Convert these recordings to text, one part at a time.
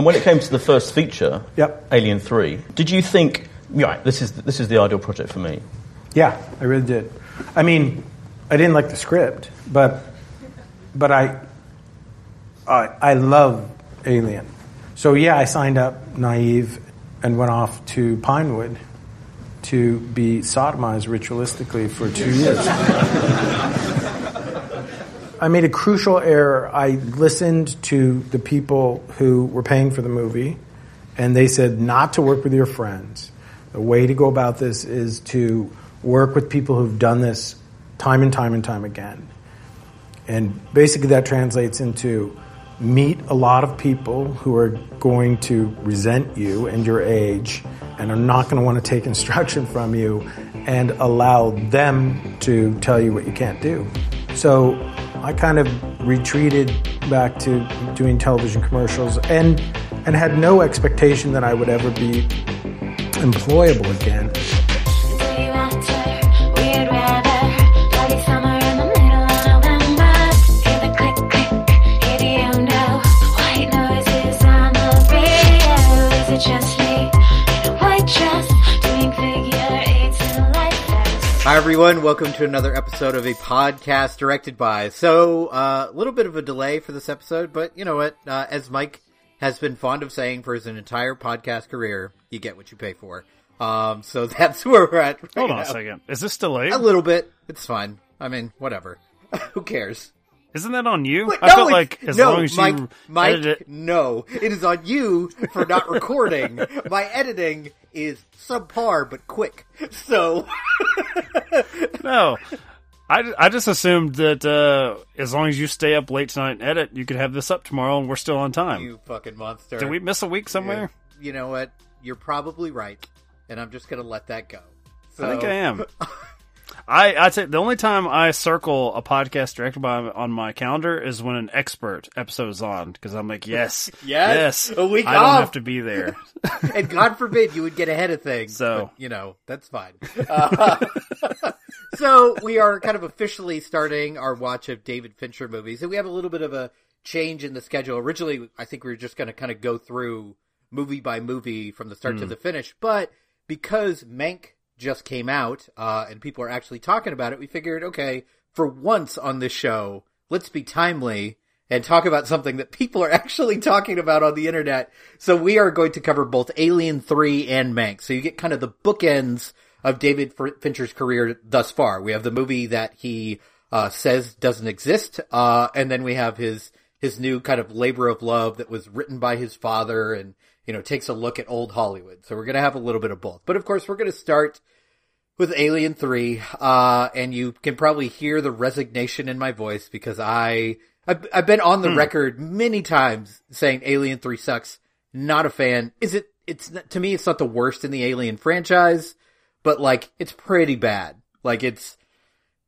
And when it came to the first feature, Yep. Alien Three, did you think, right, this is this is the ideal project for me? Yeah, I really did. I mean, I didn't like the script, but but I I, I love Alien. So yeah, I signed up naive and went off to Pinewood to be sodomized ritualistically for two years. I made a crucial error. I listened to the people who were paying for the movie, and they said not to work with your friends. The way to go about this is to work with people who've done this time and time and time again. And basically, that translates into meet a lot of people who are going to resent you and your age and are not going to want to take instruction from you and allow them to tell you what you can't do. So I kind of retreated back to doing television commercials and and had no expectation that I would ever be employable again. Hi everyone, welcome to another episode of a podcast directed by. So, uh, a little bit of a delay for this episode, but you know what? Uh, as Mike has been fond of saying for his entire podcast career, you get what you pay for. Um, so that's where we're at. Right Hold on now. a second. Is this delayed? A little bit. It's fine. I mean, whatever. Who cares? Isn't that on you? I no, felt like as no, long as Mike, you Mike, edit it, no, it is on you for not recording. My editing is subpar but quick. So, no. I, I just assumed that uh, as long as you stay up late tonight and edit, you could have this up tomorrow and we're still on time. you fucking monster. Did we miss a week somewhere? You know what? You're probably right, and I'm just gonna let that go. So, I think I am. I I'd say the only time I circle a podcast directed by on my calendar is when an expert episode is on because I'm like, yes, Yes, yes, a week I don't off. have to be there. and God forbid you would get ahead of things. So- but, you know, that's fine. Uh, so we are kind of officially starting our watch of David Fincher movies, and we have a little bit of a change in the schedule. Originally, I think we were just going to kind of go through movie by movie from the start to the finish, but because Mank just came out uh, and people are actually talking about it, we figured, okay, for once on this show, let's be timely and talk about something that people are actually talking about on the internet. So we are going to cover both Alien 3 and Mank. So you get kind of the bookends of David Fincher's career thus far. We have the movie that he uh, says doesn't exist, uh, and then we have his his new kind of labor of love that was written by his father, and you know takes a look at old Hollywood. So we're gonna have a little bit of both, but of course we're gonna start with Alien 3, uh, and you can probably hear the resignation in my voice because I, I've, I've been on the record many times saying Alien 3 sucks. Not a fan. Is it, it's, to me, it's not the worst in the Alien franchise, but like, it's pretty bad. Like, it's,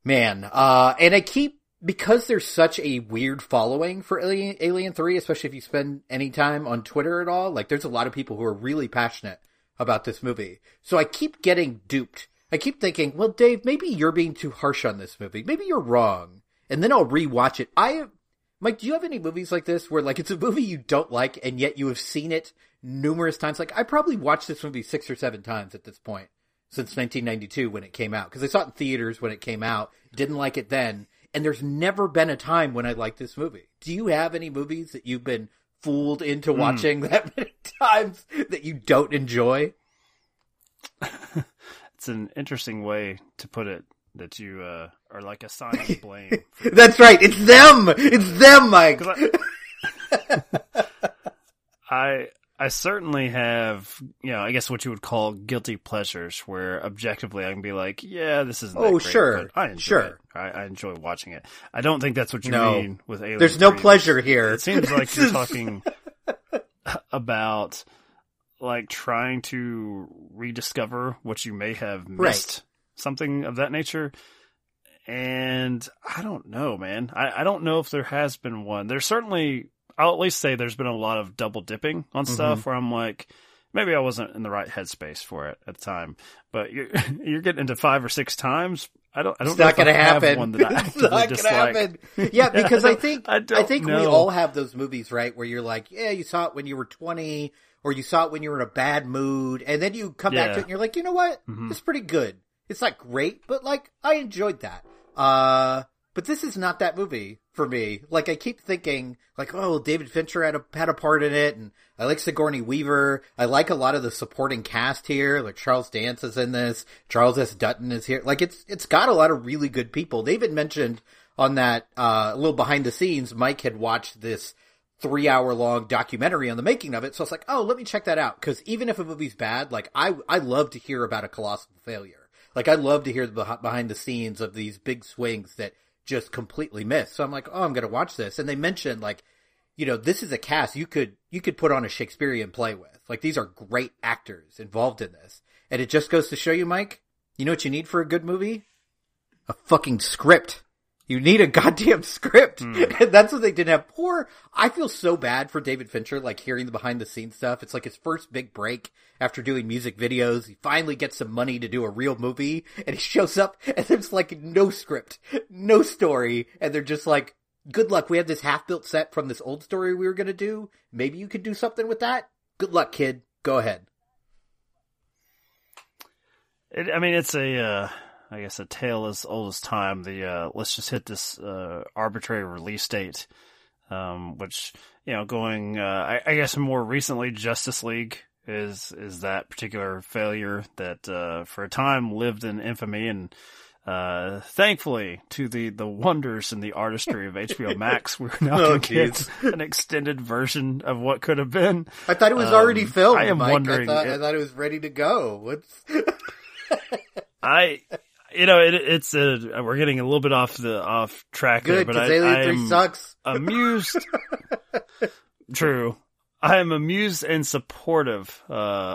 man, uh, and I keep, because there's such a weird following for Alien, Alien 3, especially if you spend any time on Twitter at all, like there's a lot of people who are really passionate about this movie. So I keep getting duped. I keep thinking, well, Dave, maybe you're being too harsh on this movie. Maybe you're wrong. And then I'll rewatch it. I, Mike, do you have any movies like this where like it's a movie you don't like and yet you have seen it numerous times? Like I probably watched this movie six or seven times at this point since 1992 when it came out because I saw it in theaters when it came out. Didn't like it then, and there's never been a time when I liked this movie. Do you have any movies that you've been fooled into hmm. watching that many times that you don't enjoy? It's an interesting way to put it that you uh, are like assigning blame. That's right. It's them. It's them, Mike. 'Cause I I certainly have, you know, I guess what you would call guilty pleasures, where objectively I can be like, yeah, this isn't. Oh, great, sure. I enjoy Sure. I, I enjoy watching it. I don't think that's what you No. mean with Alien. There's no pleasure here. It seems like you're talking about like trying to rediscover what you may have missed, something of that nature. And I don't know, man. I, I don't know if there has been one. There's certainly, I'll at least say there's been a lot of double dipping on mm-hmm. stuff where I'm like, maybe I wasn't in the right headspace for it at the time. But you're you're getting into five or six times. I don't. I don't. It's not going to happen. One that I it's not gonna happen. Yeah, because I think I I, think we all have those movies, right? Where you're like, yeah, you saw it when you were 20, or you saw it when you were in a bad mood, and then you come back to it and you're like, you know what? Mhm. It's pretty good. It's not great, but like I enjoyed that. Uh, but this is not that movie for me. Like I keep thinking, like, oh, David Fincher had a had a part in it, and I like Sigourney Weaver. I like a lot of the supporting cast here. Like Charles Dance is in this. Charles S. Dutton is here. Like it's it's got a lot of really good people. David mentioned on that uh, a little behind the scenes, Mike had watched this three hour long documentary on the making of it. So I was like, oh, let me check that out. Cause even if a movie's bad, like I, I love to hear about a colossal failure. Like I love to hear the behind the scenes of these big swings that just completely missed. So I'm like, oh, I'm going to watch this. And they mentioned like, you know, this is a cast you could, you could put on a Shakespearean play with. Like these are great actors involved in this. And it just goes to show you, Mike, you know what you need for a good movie? A fucking script. You need a goddamn script. And that's what they didn't have. Poor, I feel so bad for David Fincher, like hearing the behind the scenes stuff. It's like his first big break after doing music videos. He finally gets some money to do a real movie and he shows up and there's like no script, no story. And they're just like, good luck. We have this half built set from this old story we were going to do. Maybe you could do something with that. Good luck, kid. Go ahead. It, I mean, it's a, uh, I guess, a tale as old as time. The uh, let's just hit this uh, arbitrary release date, um, which you know, going, uh, I, I guess, more recently, Justice League is is that particular failure that uh, for a time lived in infamy and. Uh, thankfully, to the, the wonders and the artistry of HBO Max, we're now Oh, get an extended version of what could have been. I thought it was Um, already filmed. I am Mike. wondering I thought, I thought it was ready to go. What's I, you know, it, it's a, we're getting a little bit off the off track good there, but I, Alien I Three am sucks. amused. True, I am amused and supportive uh,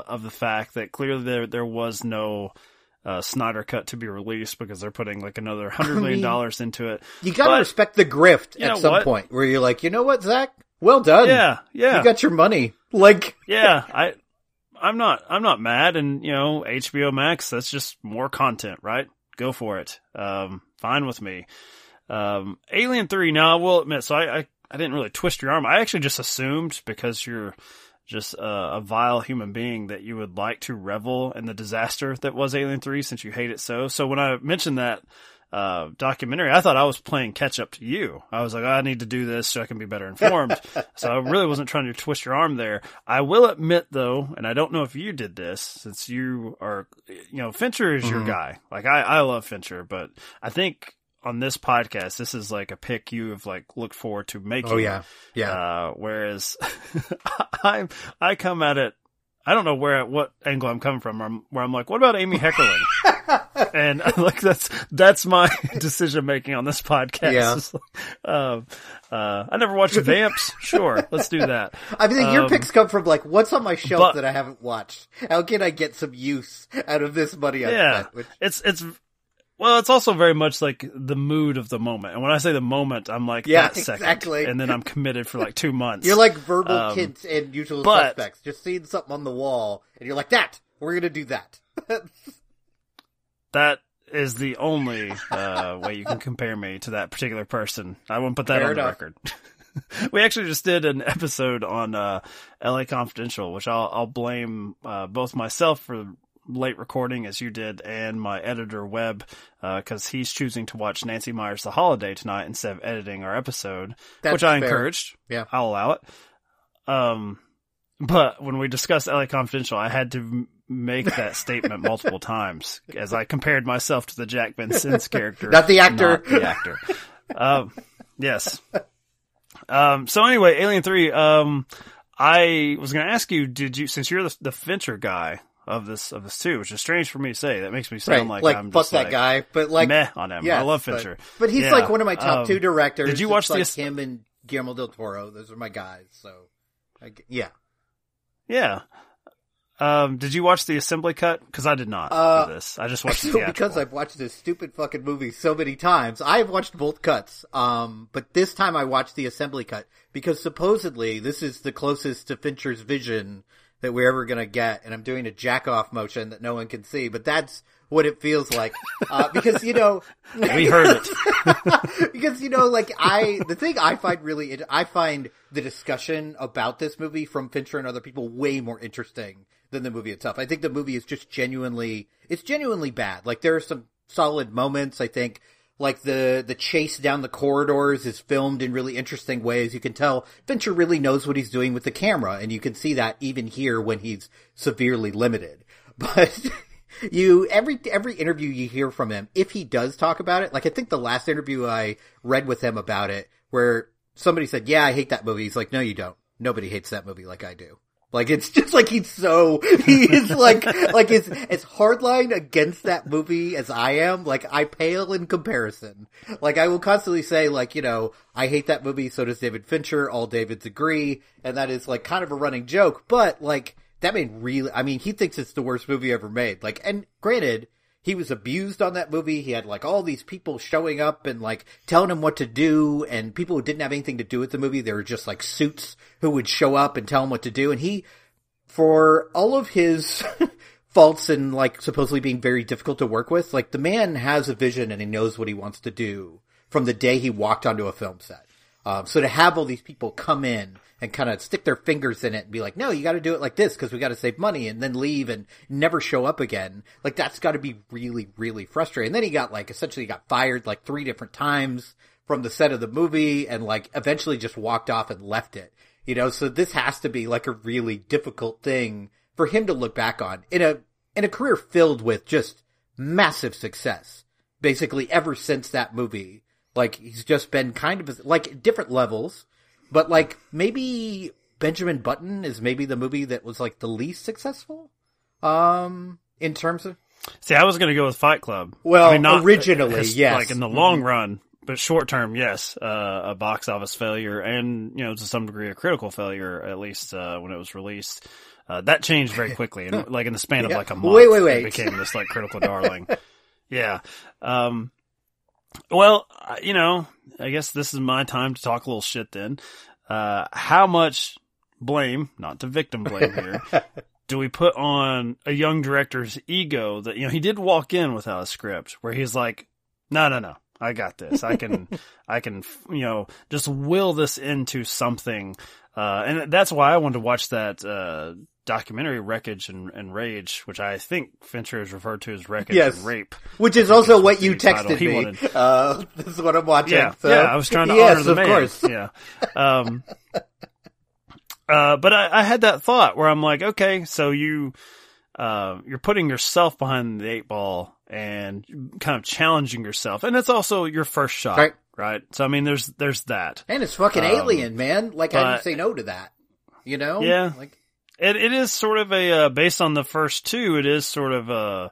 of the fact that clearly there there was no uh, Snyder cut to be released because they're putting like another hundred million mean- dollars into it. You gotta But- respect the grift at some what? point where you're like, you know what, Zack? Well done. Yeah, yeah, You got your money. Like, yeah. I. I'm not. I'm not mad, and you know, HBO Max. That's just more content, right? Go for it. Um, fine with me. Um, Alien Three. Now, I will admit. So I, I, I didn't really twist your arm. I actually just assumed because you're just a, a vile human being that you would like to revel in the disaster that was Alien Three, since you hate it so. So when I mentioned that uh, documentary, I thought I was playing catch up to you. I was like, I need to do this so I can be better informed. so I really wasn't trying to twist your arm there. I will admit though, and I don't know if you did this since you are, you know, Fincher is your guy. Like I, I love Fincher, but I think on this podcast, this is like a pick you have like looked forward to making. oh yeah, yeah. Uh, whereas I I come at it, I don't know where what angle I'm coming from. Where I'm, where I'm like, what about Amy Heckerling? and like that's that's my decision making on this podcast. Yeah. Um, uh, I never watched Vamps. Sure, let's do that. I think your um, picks come from like, what's on my shelf but- that I haven't watched? How can I get some use out of this money I Yeah, spent? Which, it's it's. Well, it's also very much like the mood of the moment. And when I say the moment, I'm like Yeah, that second. exactly. And then I'm committed for like two months. you're like verbal Um, kids and usual but- suspects. Just seeing something on the wall and you're like, that, we're gonna do that. that is the only uh, way you can compare me to that particular person. I won't put that Fair on the record. we actually just did an episode on uh, L.A. Confidential, which I'll, I'll blame uh, both myself for late recording as you did and my editor Webb because he's choosing to watch Nancy Meyers The Holiday tonight instead of editing our episode, That's which I fair. encouraged. Yeah. I'll allow it. Um, but when we discussed LA Confidential, I had to make that statement multiple times as I compared myself to the Jack Vincennes character, Not the actor. not the actor. um, yes. Um, so anyway, Alien Three. Um, I was going to ask you, did you, since you're the, the Fincher guy of this of this too, which is strange for me to say, that makes me sound right, like, I'm fuck just that like, guy. But like, meh on him. yes, I love Fincher, But, he's Yeah. like one of my top Um, two directors. did you watch like him and Guillermo del Toro? Those are my guys. So, I yeah. Yeah. Um, did you watch the assembly cut? Because I did not Uh, for this. I just watched the because I've watched this stupid fucking movie so many times, I've watched both cuts. Um, but this time I watched the assembly cut because supposedly this is the closest to Fincher's vision that we're ever gonna get, and I'm doing a jack off motion that no one can see, but that's what it feels like uh, because you know we heard it because you know like I the thing I find really I find the discussion about this movie from Fincher and other people way more interesting than the movie itself. I think the movie is just genuinely it's genuinely bad. Like there are some solid moments. I think like the the chase down the corridors is filmed in really interesting ways. You can tell Fincher really knows what he's doing with the camera, and you can see that even here when he's severely limited. But you every every interview you hear from him, if he does talk about it, like I think the last interview I read with him about it, where somebody said, "Yeah, I hate that movie." He's like, "No, you don't. Nobody hates that movie like I do." Like it's just like he's so he is like like as as hardline against that movie as I am. Like I pale in comparison. Like I will constantly say like you know I hate that movie. So does David Fincher. All Davids agree, and that is like kind of a running joke. But like that made really. I mean, he thinks it's the worst movie ever made. Like, and granted, he was abused on that movie. He had like all these people showing up and like telling him what to do, and people who didn't have anything to do with the movie. They were just like suits who would show up and tell him what to do. And he, for all of his faults and like supposedly being very difficult to work with, like the man has a vision and he knows what he wants to do from the day he walked onto a film set. Um, so to have all these people come in and kind of stick their fingers in it and be like, no, you got to do it like this because we got to save money and then leave and never show up again. Like that's got to be really, really frustrating. And then he got like essentially got fired like three different times from the set of the movie and like eventually just walked off and left it. You know, so this has to be like a really difficult thing for him to look back on in a, in a career filled with just massive success. Basically ever since that movie. Like he's just been kind of like different levels but like maybe Benjamin Button is maybe the movie that was like the least successful, um, in terms of. See, I was going to go with Fight Club. Well, I mean, not, originally, yes. Like in the long mm-hmm. run, but short term, yes, uh, a box office failure, and you know to some degree a critical failure, at least uh, when it was released. Uh, that changed very quickly, and like in the span of like a month, wait, wait, wait. it became this like critical darling. Yeah. Um, well, you know, I guess this is my time to talk a little shit then. Uh, how much blame, not to victim blame here, do we put on a young director's ego that, you know, he did walk in without a script where he's like, no, no, no, I got this. I can, I can, you know, just will this into something. Uh, and that's why I wanted to watch that, uh, documentary Wreckage and, and, Rage, which I think Fincher has referred to as Wreckage yes. and Rape. Which is also what you texted me. Wanted. Uh, this is what I'm watching. Yeah, so. yeah I was trying to yes, honor the man. Course. Yeah. Um, uh, but I, I, had that thought where I'm like, okay, so you, uh, you're putting yourself behind the eight ball and kind of challenging yourself. And it's also your first shot. Right. Right. So, I mean, there's, there's that. And it's fucking um, alien, man. Like, I didn't say no to that. You know? Yeah. Like, it it is sort of a uh, based on the first two. It is sort of a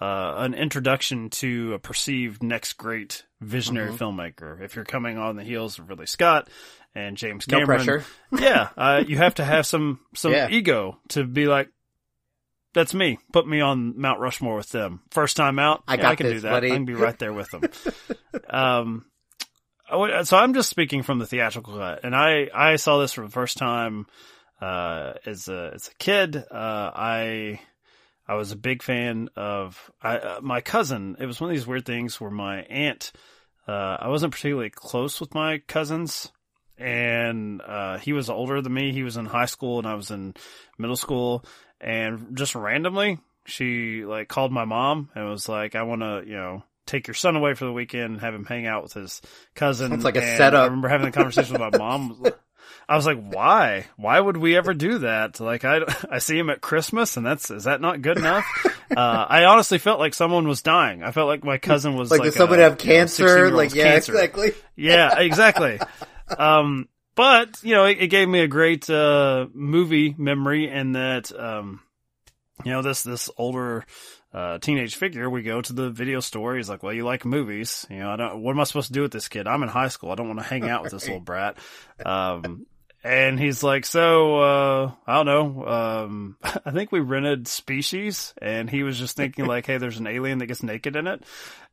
uh, an introduction to a perceived next great visionary mm-hmm. filmmaker. If you're coming on the heels of Ridley Scott and James Cameron, no yeah, uh, you have to have some some yeah. ego to be like, that's me. Put me on Mount Rushmore with them. First time out, I, yeah, I can this, do that. Buddy. I can be right there with them. um, so I'm just speaking from the theatrical cut, and I I saw this for the first time uh, as a as a kid, uh, I I was a big fan of I, uh, my cousin. It was one of these weird things where my aunt. Uh, I wasn't particularly close with my cousins, and uh, he was older than me. He was in high school, and I was in middle school. And just randomly, she like called my mom and was like, "I want to, you know." take your son away for the weekend and have him hang out with his cousin. It's like a setup. I remember having a conversation with my mom. I was like, why? Why would we ever do that? Like, I, I see him at Christmas and that's, is that not good enough? uh, I honestly felt like someone was dying. I felt like my cousin was like, like did someone a, have cancer? You know, like, yeah, cancer. exactly. Yeah, exactly. um, but, you know, it, it, gave me a great, uh, movie memory and that, um, you know, this, this older, uh, teenage figure, we go to the video store. He's like, well, you like movies. You know, I don't, what am I supposed to do with this kid? I'm in high school. I don't want to hang out with this little brat. Um, and he's like, so, uh, I don't know. Um, I think we rented Species and he was just thinking like, Hey, there's an alien that gets naked in it.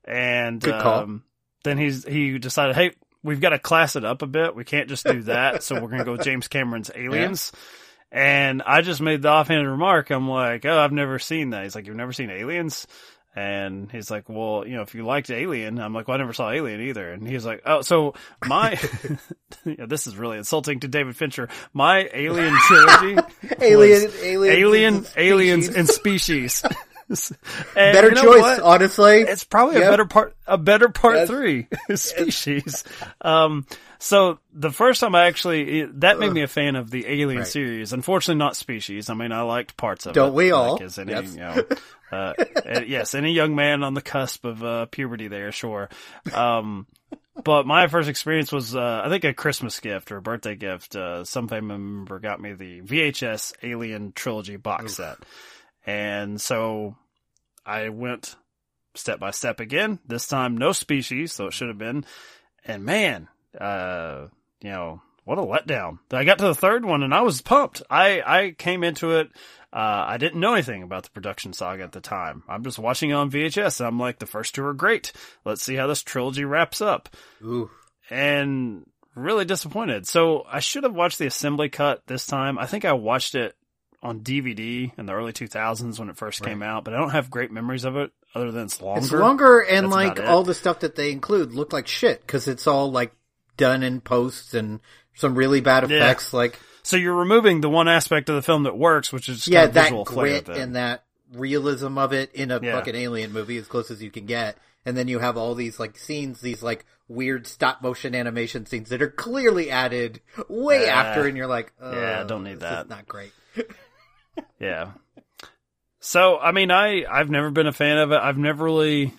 And, um, then he's, he decided, Hey, we've got to class it up a bit. We can't just do that. so we're going to go with James Cameron's Aliens. Yeah. And I just made the offhand remark. I'm like, Oh, I've never seen that. He's like, you've never seen Aliens? And he's like, well, you know, if you liked Alien, I'm like, well, I never saw Alien either. And he's like, oh, so my, yeah, this is really insulting to David Fincher. My Alien trilogy, Alien, Alien, and aliens, and species. And better you know choice, what? honestly. It's probably a better part, a better part Yes. three species. Um, so the first time I actually, that made me a fan of the Alien Right. series. Unfortunately, not species. I mean, I liked parts of it. Don't we all? Like, as any, Yes. you know, uh, uh, yes, any young man on the cusp of uh, puberty there, sure. Um, but my first experience was, uh, I think a Christmas gift or a birthday gift. Uh, some family member got me the VHS Alien trilogy box set. And so I went step by step again. This time, no species, so it should have been. And man, uh, you know, what a letdown. I got to the third one and I was pumped. I, I came into it. Uh, I didn't know anything about the production saga at the time. I'm just watching it on VHS and I'm like, the first two are great. Let's see how this trilogy wraps up. Ooh. And really disappointed. So I should have watched the assembly cut this time. I think I watched it on DVD in the early 2000s when it first came out, but I don't have great memories of it other than it's longer. It's longer, and That's like all the stuff that they include look like shit because it's all like done in posts and some really bad Yeah. effects. Like So you're removing the one aspect of the film that works, which is yeah, that visual grit and that realism of it in a Yeah. fucking alien movie as close as you can get. And then you have all these like scenes, these like weird stop motion animation scenes that are clearly added way Yeah. after, and you're like, Yeah, don't need that." not great. Yeah. So I mean, I I've never been a fan of it. I've never really,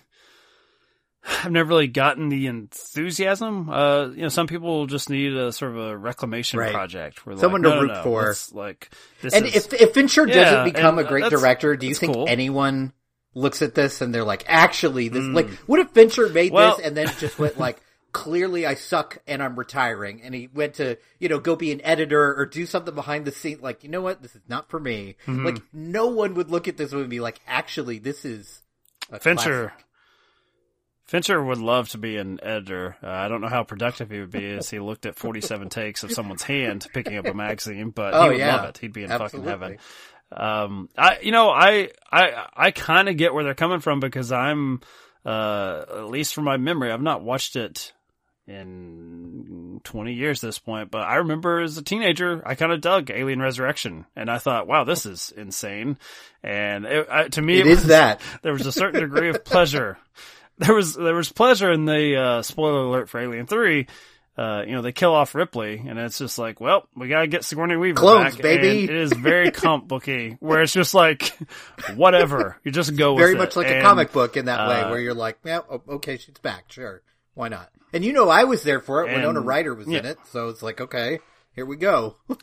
I've never really gotten the enthusiasm. Uh, you know, some people just need a sort of a reclamation Right. project, where Someone like, to no, root no, for. like this And is, if if Fincher Yeah, doesn't become and a great director, do you think cool. anyone looks at this and they're like, actually, this like, what if Fincher made. Well- this and then just went like, clearly I suck and I'm retiring, and he went to you know go be an editor or do something behind the scene, like you know what, this is not for me. Mm-hmm. Like no one would look at this movie and be like, actually, this is a Fincher. classic. Fincher would love to be an editor. Uh, I don't know how productive he would be as he looked at 47 takes of someone's hand picking up a magazine, but Oh, he would yeah. love it. He'd be in fucking heaven. Um, I, you know, I, I, I kind of get where they're coming from because I'm, uh, at least from my memory, I've not watched it in 20 years at this point, but I remember as a teenager, I kind of dug Alien Resurrection and I thought, wow, this is insane. And it, I, to me, It is was- that. there was a certain degree of pleasure. There was there was pleasure in the uh, spoiler alert for Alien Three. Uh, you know, they kill off Ripley, and it's just like, well, we gotta get Sigourney Weaver Clones, back. baby. And it is very comic booky, where it's just like, whatever, you just go with Very it. much like a comic book in that way, uh, where you're like, yeah, okay, she's back, sure, why not? And you know, I was there for it. And- Winona Ryder was in it, so it's like, okay, here we go.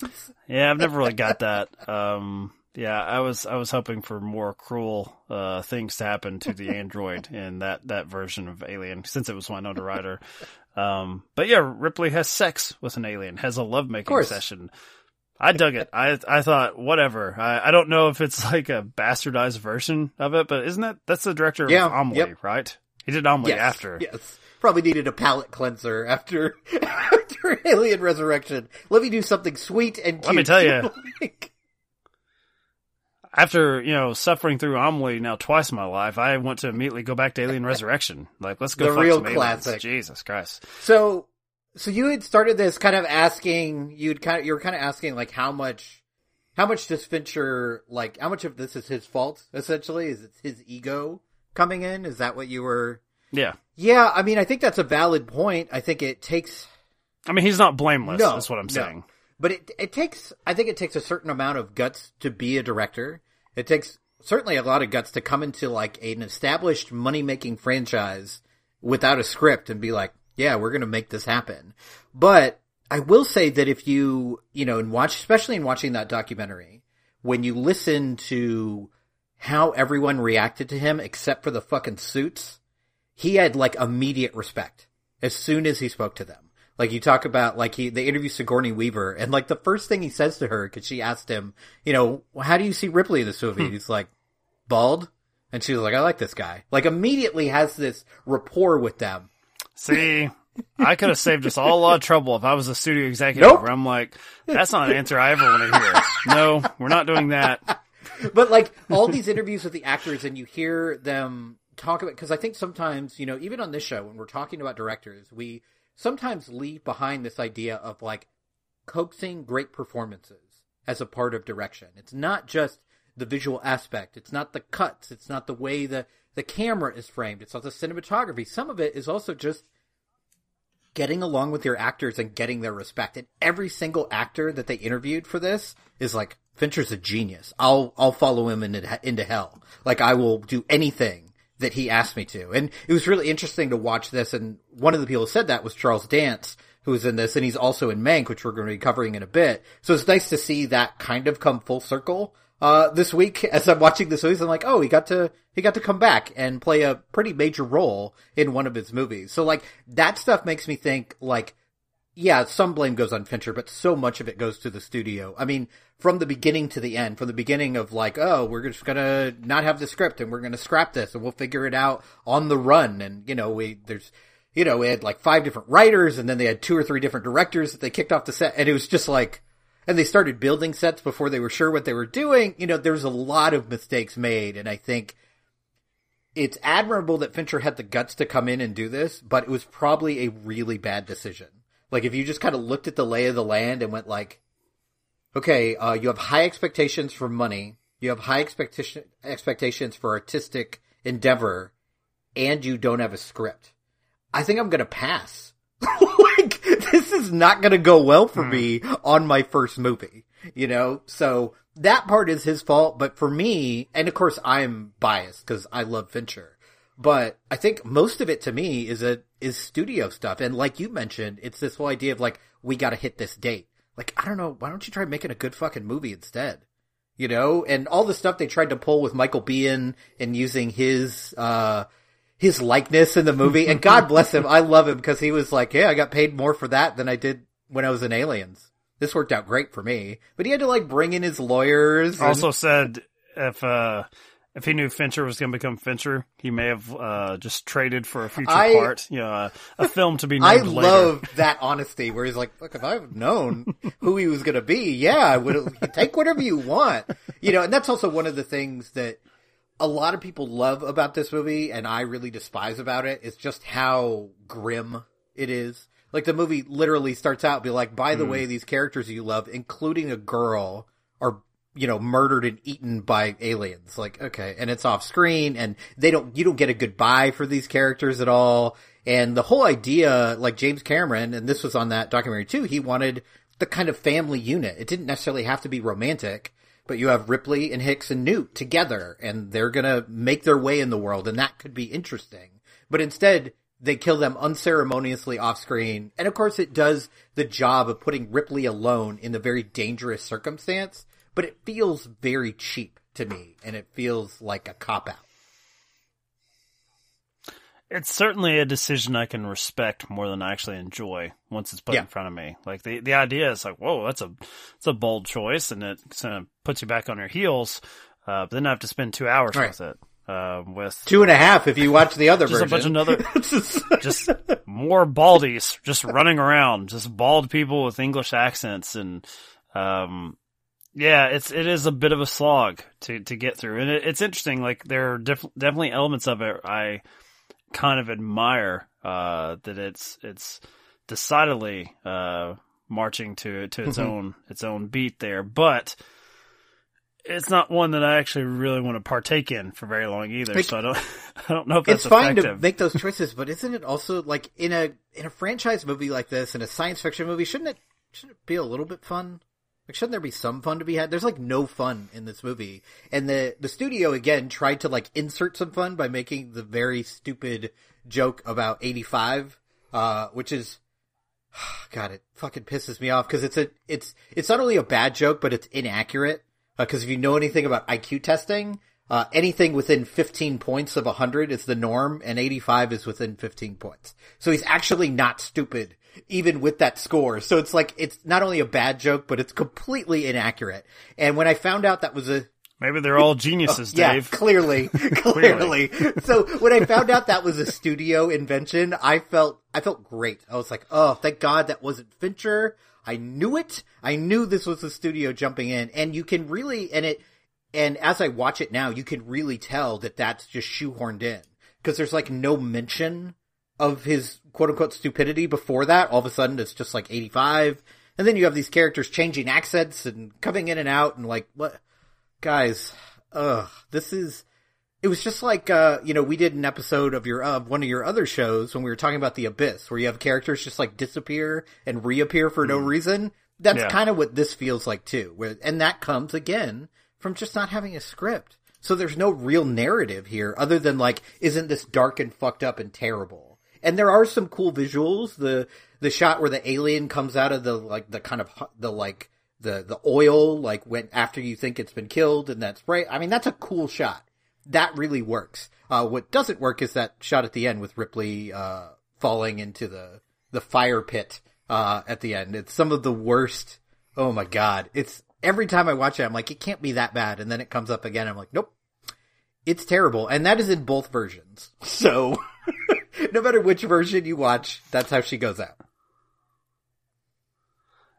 Yeah, I've never really got that. Um, yeah, I was I was hoping for more cruel uh, things to happen to the android in that that version of Alien, since it was Winona Ryder. Um, but yeah, Ripley has sex with an alien, has a lovemaking session. I dug it. I I thought whatever. I, I don't know if it's like a bastardized version of it, but isn't that that's the director of Yeah, Amelie, yep. right? He did Amelie yes, after. yes, probably needed a palate cleanser after after Alien Resurrection. Let me do something sweet and cute. Let me tell ya. Like, after you know suffering through Amelie now twice in my life, I want to immediately go back to Alien Resurrection. Like, let's go The real some aliens. classic. Jesus Christ! so, so you had started this kind of asking. You'd kind of you were kind of asking like how much. How much does Fincher like? How much of this is his fault? Essentially, is it his ego coming in? Is that what you were? Yeah, Yeah, I mean, I think that's a valid point. I think it takes I mean he's not blameless. No, that's what I'm no. saying. But it it takes I think it takes a certain amount of guts to be a director. It takes certainly a lot of guts to come into like an established money making franchise without a script and be like, yeah, we're gonna make this happen. But I will say that if you you know and watch especially in watching that documentary, when you listen to how everyone reacted to him except for the fucking suits, he had like immediate respect as soon as he spoke to them. Like you talk about, like he, they interview Sigourney Weaver and like the first thing he says to her, cause she asked him, you know, how do you see Ripley in this movie? Hmm. And he's like, bald. And she was like, I like this guy. Like immediately has this rapport with them. See, I could have saved us all a lot of trouble if I was a studio executive. Nope. Where I'm like, that's not an answer I ever want to hear. No, we're not doing that. But like all these interviews with the actors and you hear them talk about because I think sometimes you know even on this show when we're talking about directors, we sometimes leave behind this idea of like coaxing great performances as a part of direction. It's not just the visual aspect. It's not the cuts. It's not the way the the camera is framed. It's not the cinematography. Some of it is also just getting along with your actors and getting their respect. And every single actor that they interviewed for this is like, Fincher's a genius. I'll, I'll follow him into, into hell. Like I will do anything that he asked me to. And it was really interesting to watch this. And one of the people who said that was Charles Dance, who was in this, and he's also in Mank, which we're going to be covering in a bit. So it's nice to see that kind of come full circle uh, this week as I'm watching this movie. I'm like, oh, he got to, he got to come back and play a pretty major role in one of his movies. So like that stuff makes me think like, yeah, some blame goes on Fincher, but so much of it goes to the studio. I mean, from the beginning to the end, from the beginning of like, oh, we're just gonna not have the script and we're gonna scrap this and we'll figure it out on the run. And, you know, we, there's, you know, we had like five different writers and then they had two or three different directors that they kicked off the set and it was just like, and they started building sets before they were sure what they were doing. You know, there's a lot of mistakes made, and I think it's admirable that Fincher had the guts to come in and do this, but it was probably a really bad decision. Like if you just kind of looked at the lay of the land and went like, okay, uh, you have high expectations for money, you have high expectation expectations for artistic endeavor, and you don't have a script. I think I'm gonna pass. like this is not going to go well for mm. me on my first movie, you know? So that part is his fault, but for me, and of course I'm biased because I love Fincher, but I think most of it to me is a, is studio stuff. And like you mentioned, it's this whole idea of like, we got to hit this date. Like, I don't know, why don't you try making a good fucking movie instead? You know, and all the stuff they tried to pull with Michael Biehn and using his, uh, his likeness in the movie. And God bless him. I love him because he was like, yeah, I got paid more for that than I did when I was in Aliens. This worked out great for me. But he had to like bring in his lawyers. And... Also said if, uh, if he knew Fincher was going to become Fincher, he may have uh, just traded for a future I, part, you know, a, a, film to be named I later. love that honesty where he's like, "Look, if I've known who he was going to be, yeah, I would take whatever you want." You know, and that's also one of the things that a lot of people love about this movie and I really despise about it is just how grim it is. Like the movie literally starts out be like, by the mm. way, these characters you love, including a girl, are you know murdered and eaten by aliens. Like okay, and it's off screen, and they don't you don't get a goodbye for these characters at all. And the whole idea, like James Cameron, and this was on that documentary too, he wanted the kind of family unit. It didn't necessarily have to be romantic but you have Ripley and Hicks and Newt together and they're gonna make their way in the world and that could be interesting. But instead, they kill them unceremoniously off screen. And of course it does the job of putting Ripley alone in the very dangerous circumstance, but it feels very cheap to me and it feels like a cop out it's certainly a decision I can respect more than I actually enjoy once it's put yeah. in front of me. Like the the idea is like, whoa, that's a it's a bold choice, and it kind of puts you back on your heels. Uh, but then I have to spend two hours right. with it. Uh, with two and a half if you watch the other just version. a bunch of other, just more baldies just running around, just bald people with English accents, and um, yeah, it's it is a bit of a slog to to get through, and it, it's interesting. Like there are def- definitely elements of it I kind of admire uh, that it's it's decidedly uh, marching to to its mm-hmm. own its own beat there, but it's not one that I actually really want to partake in for very long either. Like, so I don't I don't know if that's it's fine effective. to make those choices, but isn't it also like in a in a franchise movie like this, in a science fiction movie, shouldn't it shouldn't it be a little bit fun? Like, shouldn't there be some fun to be had? There's like no fun in this movie. And the, the studio again tried to like insert some fun by making the very stupid joke about 85, uh, which is, God, it fucking pisses me off because it's a, it's, it's not only a bad joke, but it's inaccurate. Uh, cause if you know anything about IQ testing, uh, anything within 15 points of 100 is the norm and 85 is within 15 points. So he's actually not stupid even with that score. So it's like, it's not only a bad joke, but it's completely inaccurate. And when I found out that was a, Maybe they're all geniuses, oh, yeah, Dave. Clearly, clearly. so when I found out that was a studio invention, I felt, I felt great. I was like, oh, thank God that wasn't Fincher. I knew it. I knew this was a studio jumping in and you can really, and it, and as I watch it now, you can really tell that that's just shoehorned in because there's like no mention of his quote unquote stupidity before that. All of a sudden it's just like 85. And then you have these characters changing accents and coming in and out and like, what? Guys, ugh, this is, it was just like, uh, you know, we did an episode of your, of one of your other shows when we were talking about the abyss where you have characters just like disappear and reappear for no reason. That's Yeah. kind of what this feels like too. Where, and that comes again from just not having a script. So there's no real narrative here other than like, isn't this dark and fucked up and terrible? And there are some cool visuals. The, the shot where the alien comes out of the, like, the kind of, the, like, the, the oil, like, when, after you think it's been killed and that spray. I mean, that's a cool shot. That really works. Uh, what doesn't work is that shot at the end with Ripley, uh, falling into the, the fire pit, uh, at the end. It's some of the worst. Oh my god. It's, every time I watch it, I'm like, it can't be that bad. And then it comes up again. I'm like, nope. It's terrible. And that is in both versions. So, no matter which version you watch, that's how she goes out.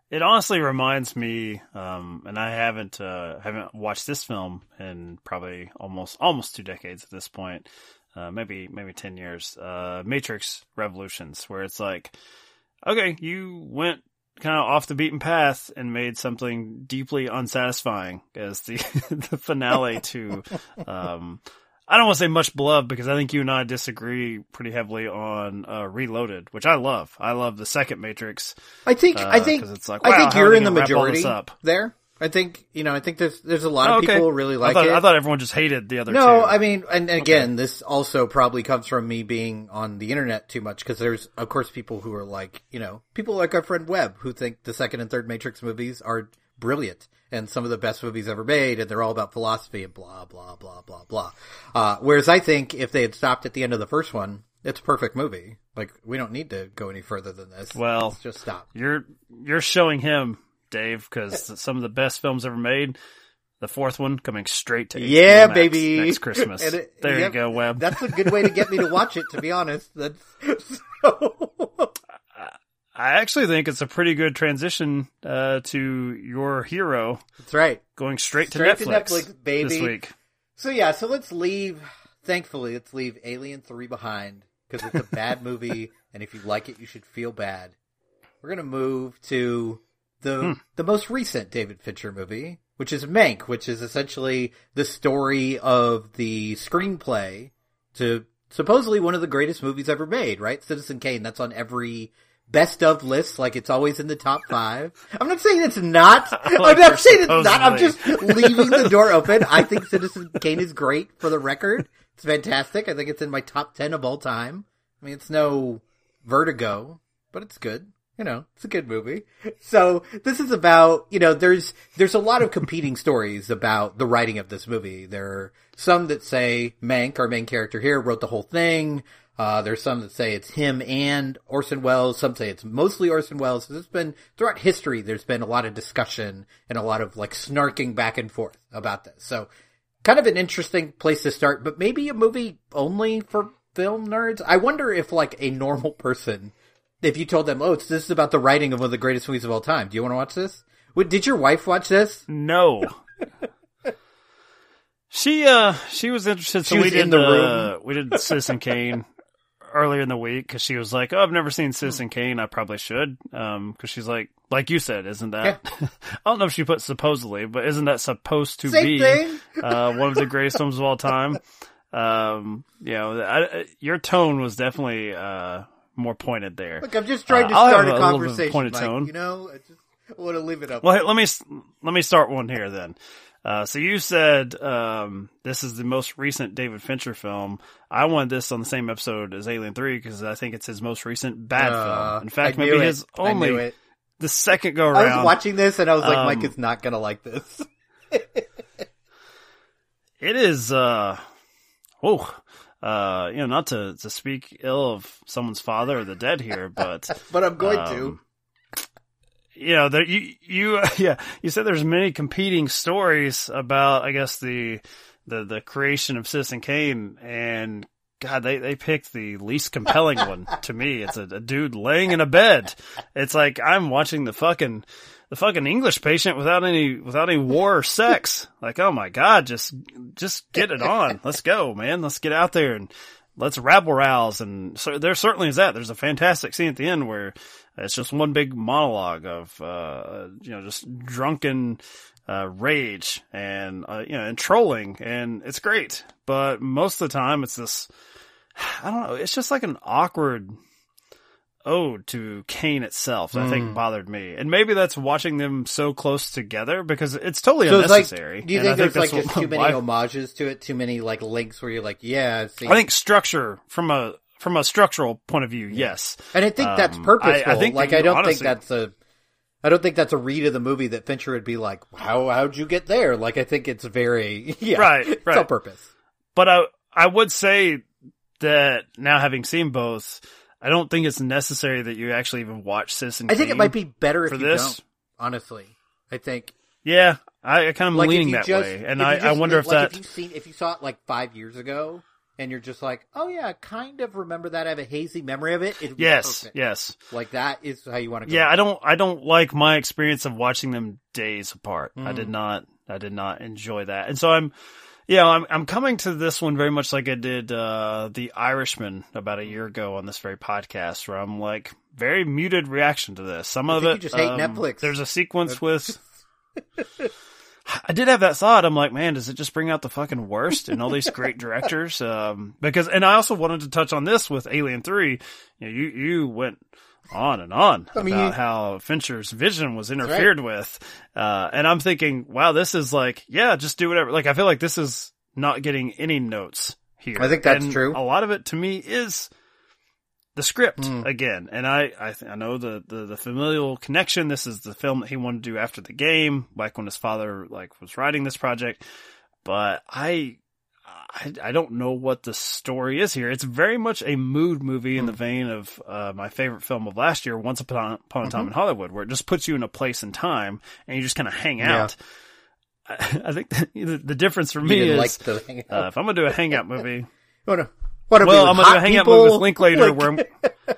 It honestly reminds me, um, and I haven't uh, haven't watched this film in probably almost almost two decades at this point, uh, maybe maybe ten years. Uh, Matrix Revolutions, where it's like, okay, you went kind of off the beaten path and made something deeply unsatisfying as the the finale to. Um, I don't want to say much beloved because I think you and I disagree pretty heavily on uh, Reloaded, which I love. I love the second Matrix. I think, Uh, I think, it's like, I think you're in the gonna wrap all majority up? there. I think, you know, I think there's, there's a lot Oh, of people really like I thought, it. I thought everyone just hated the other two. No, I mean, and, and again, this also probably comes from me being on the internet too much because there's, of course, people who are like, you know, people like our friend Webb who think the second and third Matrix movies are brilliant and some of the best movies ever made and they're all about philosophy and blah, blah, blah, blah, blah. Uh, whereas I think if they had stopped at the end of the first one, it's a perfect movie. Like, we don't need to go any further than this. Well, Let's just stop. you're you're showing him, Dave, because some of the best films ever made. The fourth one coming straight to HBO Yeah, Max baby. next Christmas. It- there yep, you go, Webb. That's a good way to get me to watch it, to be honest. That's so. I actually think it's a pretty good transition uh, to your hero That's right. going straight to Straight to Netflix, Netflix, baby. this week. So yeah, so let's leave. Thankfully, let's leave Alien Three behind because it's a bad movie, and if you like it, you should feel bad. We're gonna move to the Hmm. the most recent David Fincher movie, which is Mank, which is essentially the story of the screenplay to supposedly one of the greatest movies ever made. Right, Citizen Kane. That's on every best of list. Like it's always in the top five. I'm not saying it's not. I'm like not saying it's not. I'm just leaving the door open. I think Citizen Kane is great for the record. It's fantastic. I think it's in my top 10 of all time. I mean, it's no vertigo, but it's good. You know, it's a good movie. So this is about, you know, there's, there's a lot of competing stories about the writing of this movie. There are some that say Mank, our main character here, wrote the whole thing. Uh, there's some that say it's him and Orson Welles. Some say it's mostly Orson Welles. There's been, throughout history, there's been a lot of discussion and a lot of like snarking back and forth about this. So kind of an interesting place to start, but maybe a movie only for film nerds. I wonder if like a normal person, if you told them, oh, it's, this is about the writing of one of the greatest movies of all time. Do you want to watch this? What, did your wife watch this? No. she uh she was interested, so She we was did in the uh, we did Citizen Kane earlier in the week because she was like, "Oh, I've never seen Citizen Kane. I probably should." Um, because she's like, like you said, isn't that? I don't know if she put supposedly, but isn't that supposed to Same be uh one of the greatest films of all time? Um, you know, I, your tone was definitely uh more pointed there. Look, I'm just trying to Uh, start a a little bit of conversation. pointed Mike, tone. You know, I just want to leave it up. Well, hey, let me let me start one here then. Uh, so you said um, this is the most recent David Fincher film. I wanted this on the same episode as Alien Three because I think it's his most recent bad Uh, film. In fact, maybe it. his only the second go around. I was watching this and I was like, Um, Mike is not gonna like this. It is, uh, oh, uh, you know, not to to speak ill of someone's father or the dead here, but but I'm going Um, to. You know, there you you yeah, you said there's many competing stories about I guess the the the creation of Citizen Kane and God, they they picked the least compelling one to me. It's a, a dude laying in a bed. It's like I'm watching the fucking the fucking English patient without any without any war or sex. Like, oh my God, just just get it on. Let's go, man. Let's get out there and let's rabble rouse. And so there certainly is that. There's a fantastic scene at the end where it's just one big monologue of, uh, you know, just drunken, uh, rage and, uh, you know, and trolling and it's great. But most of the time it's this, I don't know, it's just like an awkward, ode to Kane itself that I think bothered me. And maybe that's watching them so close together because it's totally So it's like, unnecessary. do you think there's like just too many why- homages to it? Too many like links where you're like, yeah, see. I think structure from a from a structural point of view, yes. and I think that's um, purposeful. I- I think like I don't think that's a. I don't think that's a read of the movie that Fincher would be like, "How how'd you get there?" Like I think it's very yeah, Right, It's on purpose. But I I would say that now having seen both, I don't think it's necessary that you actually even watch Citizen I think it might be better if you this. don't. Honestly, I think Yeah, I, I kind of like leaning that just, way, and I, just, I wonder if like, that if you've seen if you saw it like five years ago and you're just like, oh yeah, I kind of remember that. I have a hazy memory of it. Yes, perfect. yes. like that is how you want to go. Yeah, I don't I don't like my experience of watching them days apart. I Mm. did not I did not enjoy that. And so I'm yeah, I'm I'm coming to this one very much like I did uh The Irishman about a year ago on this very podcast where I'm like very muted reaction to this. Some of think it you just hate um, Netflix. There's a sequence with I did have that thought. I'm like, man, does it just bring out the fucking worst in all these great directors? Um, because, and I also wanted to touch on this with Alien Three. You know, you you went on and on I mean, about you- how Fincher's vision was interfered with, uh, and I'm thinking, wow, this is like, yeah, just do whatever. Like, I feel like this is not getting any notes here. I think that's And true. A lot of it to me is the script Mm. again, and I I, th- I know the, the the familial connection. This is the film that he wanted to do after the game, like when his father like was writing this project. But I I, I don't know what the story is here. It's very much a mood movie in Hmm. the vein of uh, my favorite film of last year, Once Upon, Upon a Time Mm-hmm. in Hollywood, where it just puts you in a place and time, and you just kind of hang Yeah. out. I, I think the, the difference for me is like the uh, if I'm gonna do a hangout movie, what a, what well, I'm gonna hang hangout movie with Linklater Like- where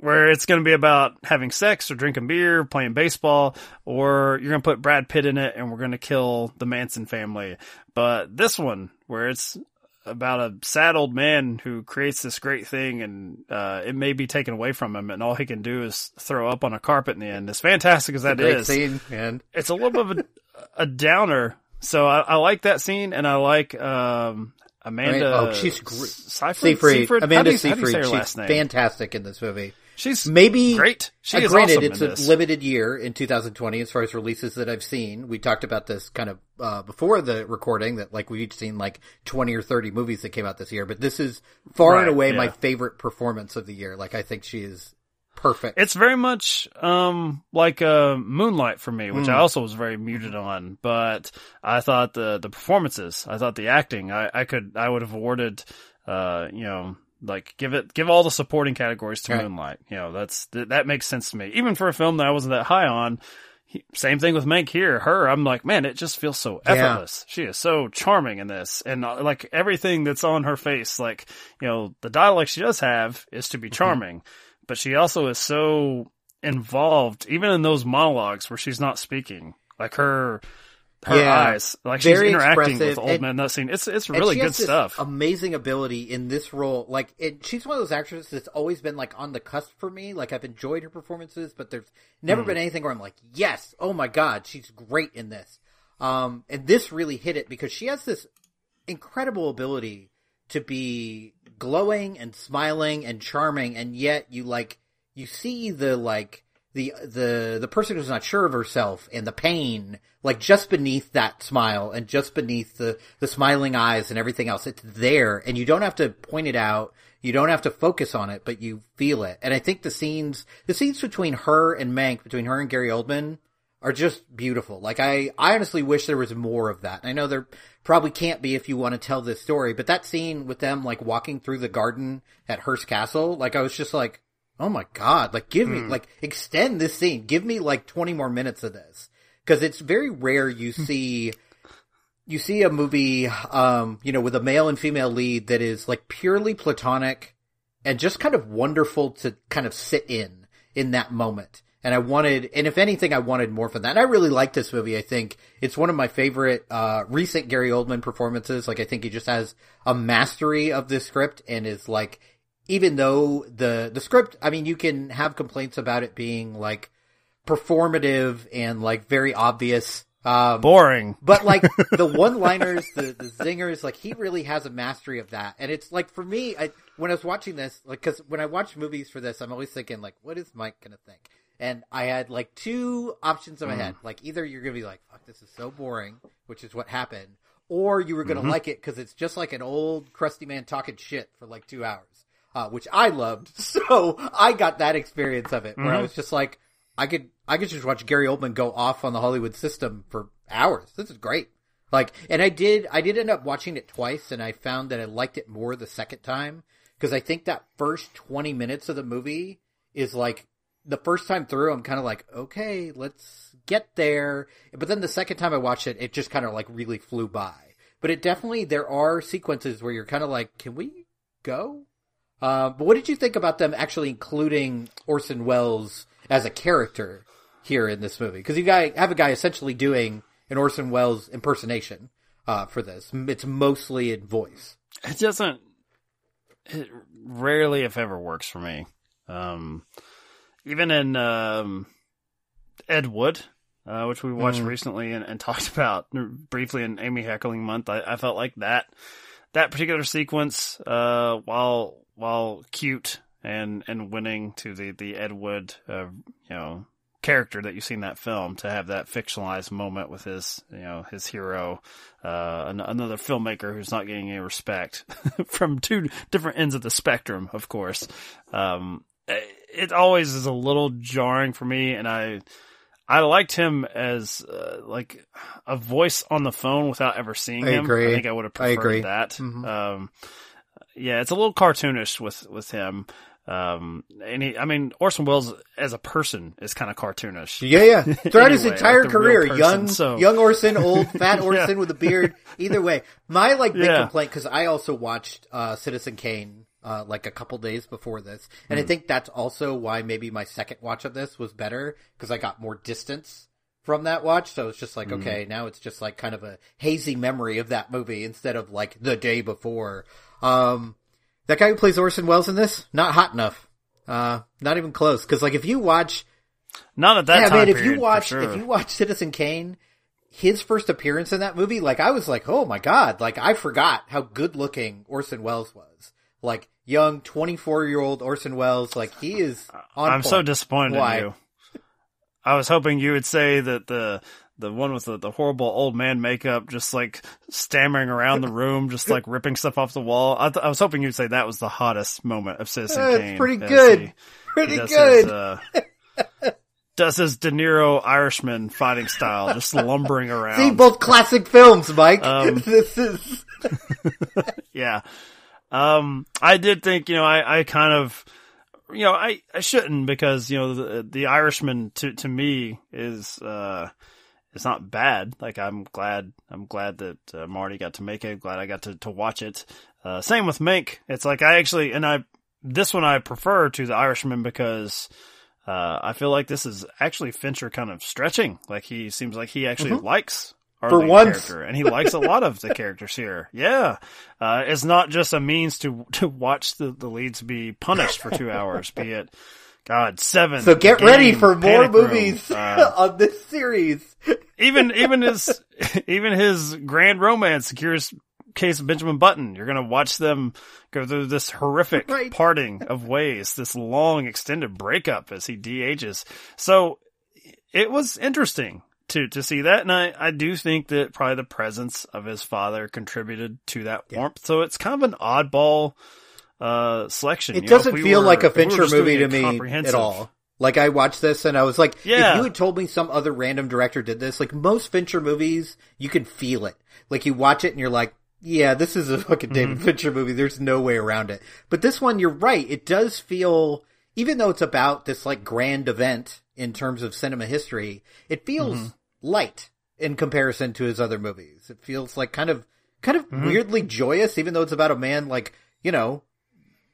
where it's gonna be about having sex or drinking beer, playing baseball, or you're gonna put Brad Pitt in it and we're gonna kill the Manson family. But this one, where it's about a sad old man who creates this great thing and uh, it may be taken away from him and all he can do is throw up on a carpet in the end. As fantastic as that is scene, man. it's a little bit of a, a downer. So I, I like that scene and I like um, Amanda. Oh, she's great. Seyfried. Seyfried? Amanda you, how do you Seyfried, she's last name? fantastic in this movie. She's Maybe great. She uh, is granted, awesome it's in a this. limited year in 2020 as far as releases that I've seen. We talked about this kind of uh, before the recording that like we've seen like 20 or 30 movies that came out this year, but this is far and away yeah. my favorite performance of the year. Like I think she is perfect. It's very much um like uh, Moonlight for me, which Hmm. I also was very muted on. But I thought the the performances, I thought the acting, I, I could I would have awarded, uh, you know, like give it give all the supporting categories to Right. Moonlight. You know, that's th- that makes sense to me. Even for a film that I wasn't that high on. he- Same thing with Mank here. Her, I'm like, man, it just feels so Yeah. effortless. She is so charming in this, and uh, like everything that's on her face, like you know, the dialect she does have is to be charming, but she also is so involved, even in those monologues where she's not speaking. Like her, her Yeah. eyes, like she's interacting expressive, with old and- men. That scene, it's it's really good stuff. Amazing ability in this role. Like, it, she's one of those actresses that's always been like on the cusp for me. Like, I've enjoyed her performances, but there's never Hmm. been anything where I'm like, yes, oh my god, she's great in this. Um, and this really hit it because she has this incredible ability to be glowing and smiling and charming, and yet you like you see the like the the the person who's not sure of herself and the pain like just beneath that smile and just beneath the the smiling eyes and everything else. It's there and you don't have to point it out. You don't have to focus on it but you feel it. And i think the scenes the scenes between her and mank between her and gary oldman are just beautiful. Like I, I honestly wish there was more of that. I know there probably can't be if you want to tell this story, but that scene with them like walking through the garden at Hearst Castle, like I was just like, oh my god, like give me, like extend this scene, give me like 20 more minutes of this. Cause it's very rare you see, you see a movie, um, you know, with a male and female lead that is like purely platonic and just kind of wonderful to kind of sit in, in that moment. And I wanted, and if anything, I wanted more from that. And I really like this movie. I think it's one of my favorite, uh, recent Gary Oldman performances. Like, I think he just has a mastery of this script and is like, even though the, the script, I mean, you can have complaints about it being like performative and like very obvious. Um, Boring. but like the one-liners, the, the zingers, like he really has a mastery of that. And it's like for me, I, when I was watching this, like, cause when I watch movies for this, I'm always thinking like, what is Mike gonna think? And I had like two options in my head. Mm. Like either you're gonna be like, fuck, this is so boring, which is what happened, or you were gonna mm-hmm. like it because it's just like an old crusty man talking shit for like two hours, uh, which I loved. So I got that experience of it where I mm-hmm. was just like, I could, I could just watch Gary Oldman go off on the Hollywood system for hours. This is great. Like, and I did, I did end up watching it twice and I found that I liked it more the second time because I think that first 20 minutes of the movie is like, the first time through, I'm kind of like, okay, let's get there. But then the second time I watched it, it just kind of like really flew by. But it definitely, there are sequences where you're kind of like, can we go? Uh, but what did you think about them actually including Orson Welles as a character here in this movie? Because you guy have a guy essentially doing an Orson Welles impersonation uh, for this. It's mostly in voice. It doesn't. It rarely, if ever, works for me. Um, even in um, Ed Wood, uh, which we watched recently and, and talked about briefly in Amy Heckerling Month, I, I felt like that that particular sequence, uh, while while cute and and winning to the the Ed Wood, uh, you know, character that you see in that film, to have that fictionalized moment with his you know his hero, uh, an, another filmmaker who's not getting any respect from two different ends of the spectrum, of course. Um, it always is a little jarring for me, and I I liked him as uh, like a voice on the phone without ever seeing I him. agree. I think I would have preferred that. Mhm. Um, yeah, it's a little cartoonish with with him. Um, and he, I mean, Orson Welles as a person is kind of cartoonish. Yeah, yeah. Throughout his entire like career, person, young, so- young Orson, old fat Orson with a beard. Either way, my like big Yeah. complaint because I also watched uh, Citizen Kane uh, like a couple days before this, and I Hmm. think that's also why maybe my second watch of this was better because I got more distance from that watch. So it's just like, Hmm. okay, now it's just like kind of a hazy memory of that movie instead of like the day before. Um, that guy who plays Orson Welles in this, not hot enough. Uh, not even close. Cause like if you watch Not at that yeah, time man. If period, you watch, sure. if you watch Citizen Kane, his first appearance in that movie, like I was like, oh my god, like I forgot how good looking Orson Welles was. Like young, twenty four year old Orson Welles, like he is on. I'm so disappointed Why? in you. I was hoping you would say that the the one with the, the horrible old man makeup, just like stammering around the room, just like ripping stuff off the wall. I, th- I was hoping you'd say that was the hottest moment of Citizen Uh, Kane. it's pretty good. he- Pretty he good. His, uh, does his De Niro Irishman fighting style, just lumbering around. See both classic films, Mike. Um, this is yeah. Um, I did think, you know, I, I kind of, you know, I, I shouldn't because, you know, the, the Irishman to, to me is, uh, it's not bad. Like I'm glad, I'm glad that uh, Marty got to make it. Glad I got to, to watch it. Uh, same with Mank. It's like I actually, and I, this one I prefer to the Irishman because, uh, I feel like this is actually Fincher kind of stretching. Like he seems like he actually likes our For once. character, and he likes a lot of the characters here. Yeah, uh, it's not just a means to to watch the, the leads be punished for two hours. Be it, God, seven. so. Get Game, ready for more movies Uh, on this series. even even his even his grand romance, Curious Case of Benjamin Button. You're gonna watch them go through this horrific Right. parting of ways, this long extended breakup as he de-ages. So it was interesting to to see that, and I I do think that probably the presence of his father contributed to that warmth. So it's kind of an oddball uh selection. It you doesn't we feel were- like a if we Fincher movie to me at all. Like I watched this and I was like, Yeah. if you had told me some other random director did this, like most Fincher movies, you can feel it. Like you watch it and you're like, yeah, this is a fucking David Mm-hmm. Fincher movie. There's no way around it. But this one, you're right. It does feel, even though it's about this like grand event in terms of cinema history, it feels Mm-hmm. Light in comparison to his other movies. It feels like kind of, kind of Mm-hmm. weirdly joyous, even though it's about a man like, you know,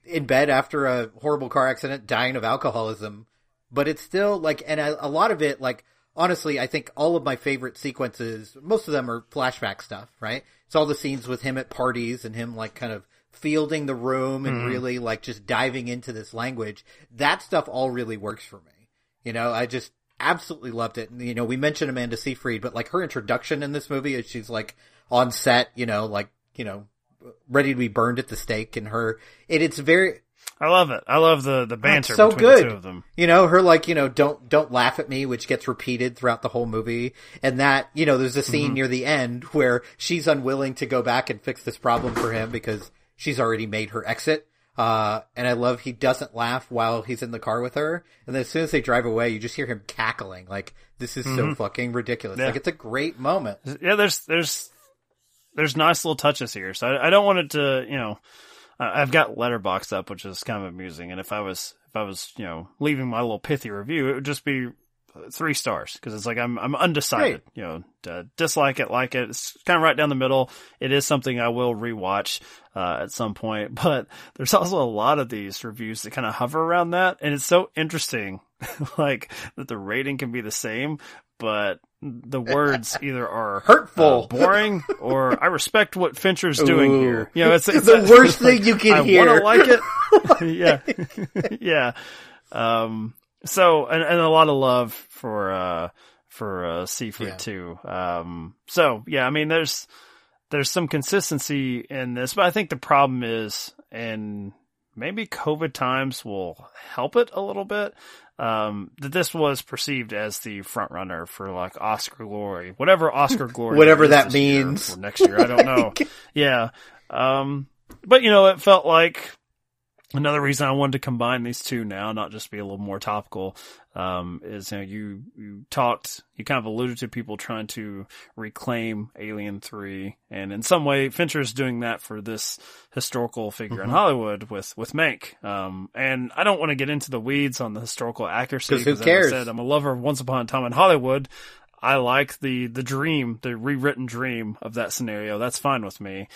in bed after a horrible car accident, dying of alcoholism. but it's still like, and a, a lot of it, like, honestly, I think all of my favorite sequences, most of them are flashback stuff, right? It's all the scenes with him at parties and him like kind of fielding the room and mm-hmm. really like just diving into this language. That stuff all really works for me. You know, I just absolutely loved it. And, you know, we mentioned Amanda Seyfried, but like her introduction in this movie is she's like on set, you know, like, you know, ready to be burned at the stake and her, it, it's very, I love it. I love the the banter so between good. the two of them. You know, her like, you know, don't don't laugh at me, which gets repeated throughout the whole movie. And that, you know, there's a scene mm-hmm. near the end where she's unwilling to go back and fix this problem for him because she's already made her exit. Uh, and I love he doesn't laugh while he's in the car with her. And then as soon as they drive away, you just hear him cackling. Like, this is mm-hmm. so fucking ridiculous. Yeah. Like, it's a great moment. Yeah, there's, there's, there's nice little touches here. So I, I don't want it to, you know, I've got Letterboxd up, which is kind of amusing. And if I was, if I was, you know, leaving my little pithy review, it would just be three stars because it's like I'm I'm undecided. Great. You know, dislike it, like it. It's kind of right down the middle. It is something I will rewatch uh, at some point, but there's also a lot of these reviews that kind of hover around that, and it's so interesting, like that the rating can be the same, but the words either are hurtful, uh, boring, or I respect what Fincher's doing Ooh. here. You know, it's, it's the worst thing like, you can I hear. I want to like it. yeah, yeah. Um, so and, and a lot of love for uh for uh Seyfried yeah. too. Um, so yeah, I mean, there's there's some consistency in this, but I think the problem is, and maybe COVID times will help it a little bit um, that this was perceived as the front runner for like Oscar glory, whatever Oscar glory, whatever that means next year. I don't know. yeah. Um, but you know, it felt like another reason I wanted to combine these two now, not just be a little more topical, um, is you know you you talked you kind of alluded to people trying to reclaim Alien Three, and in some way Fincher's doing that for this historical figure mm-hmm. in Hollywood with with Mank. Um, and I don't want to get into the weeds on the historical accuracy because who cares? I said, I'm a lover of Once Upon a Time in Hollywood. I like the the dream, the rewritten dream of that scenario. That's fine with me.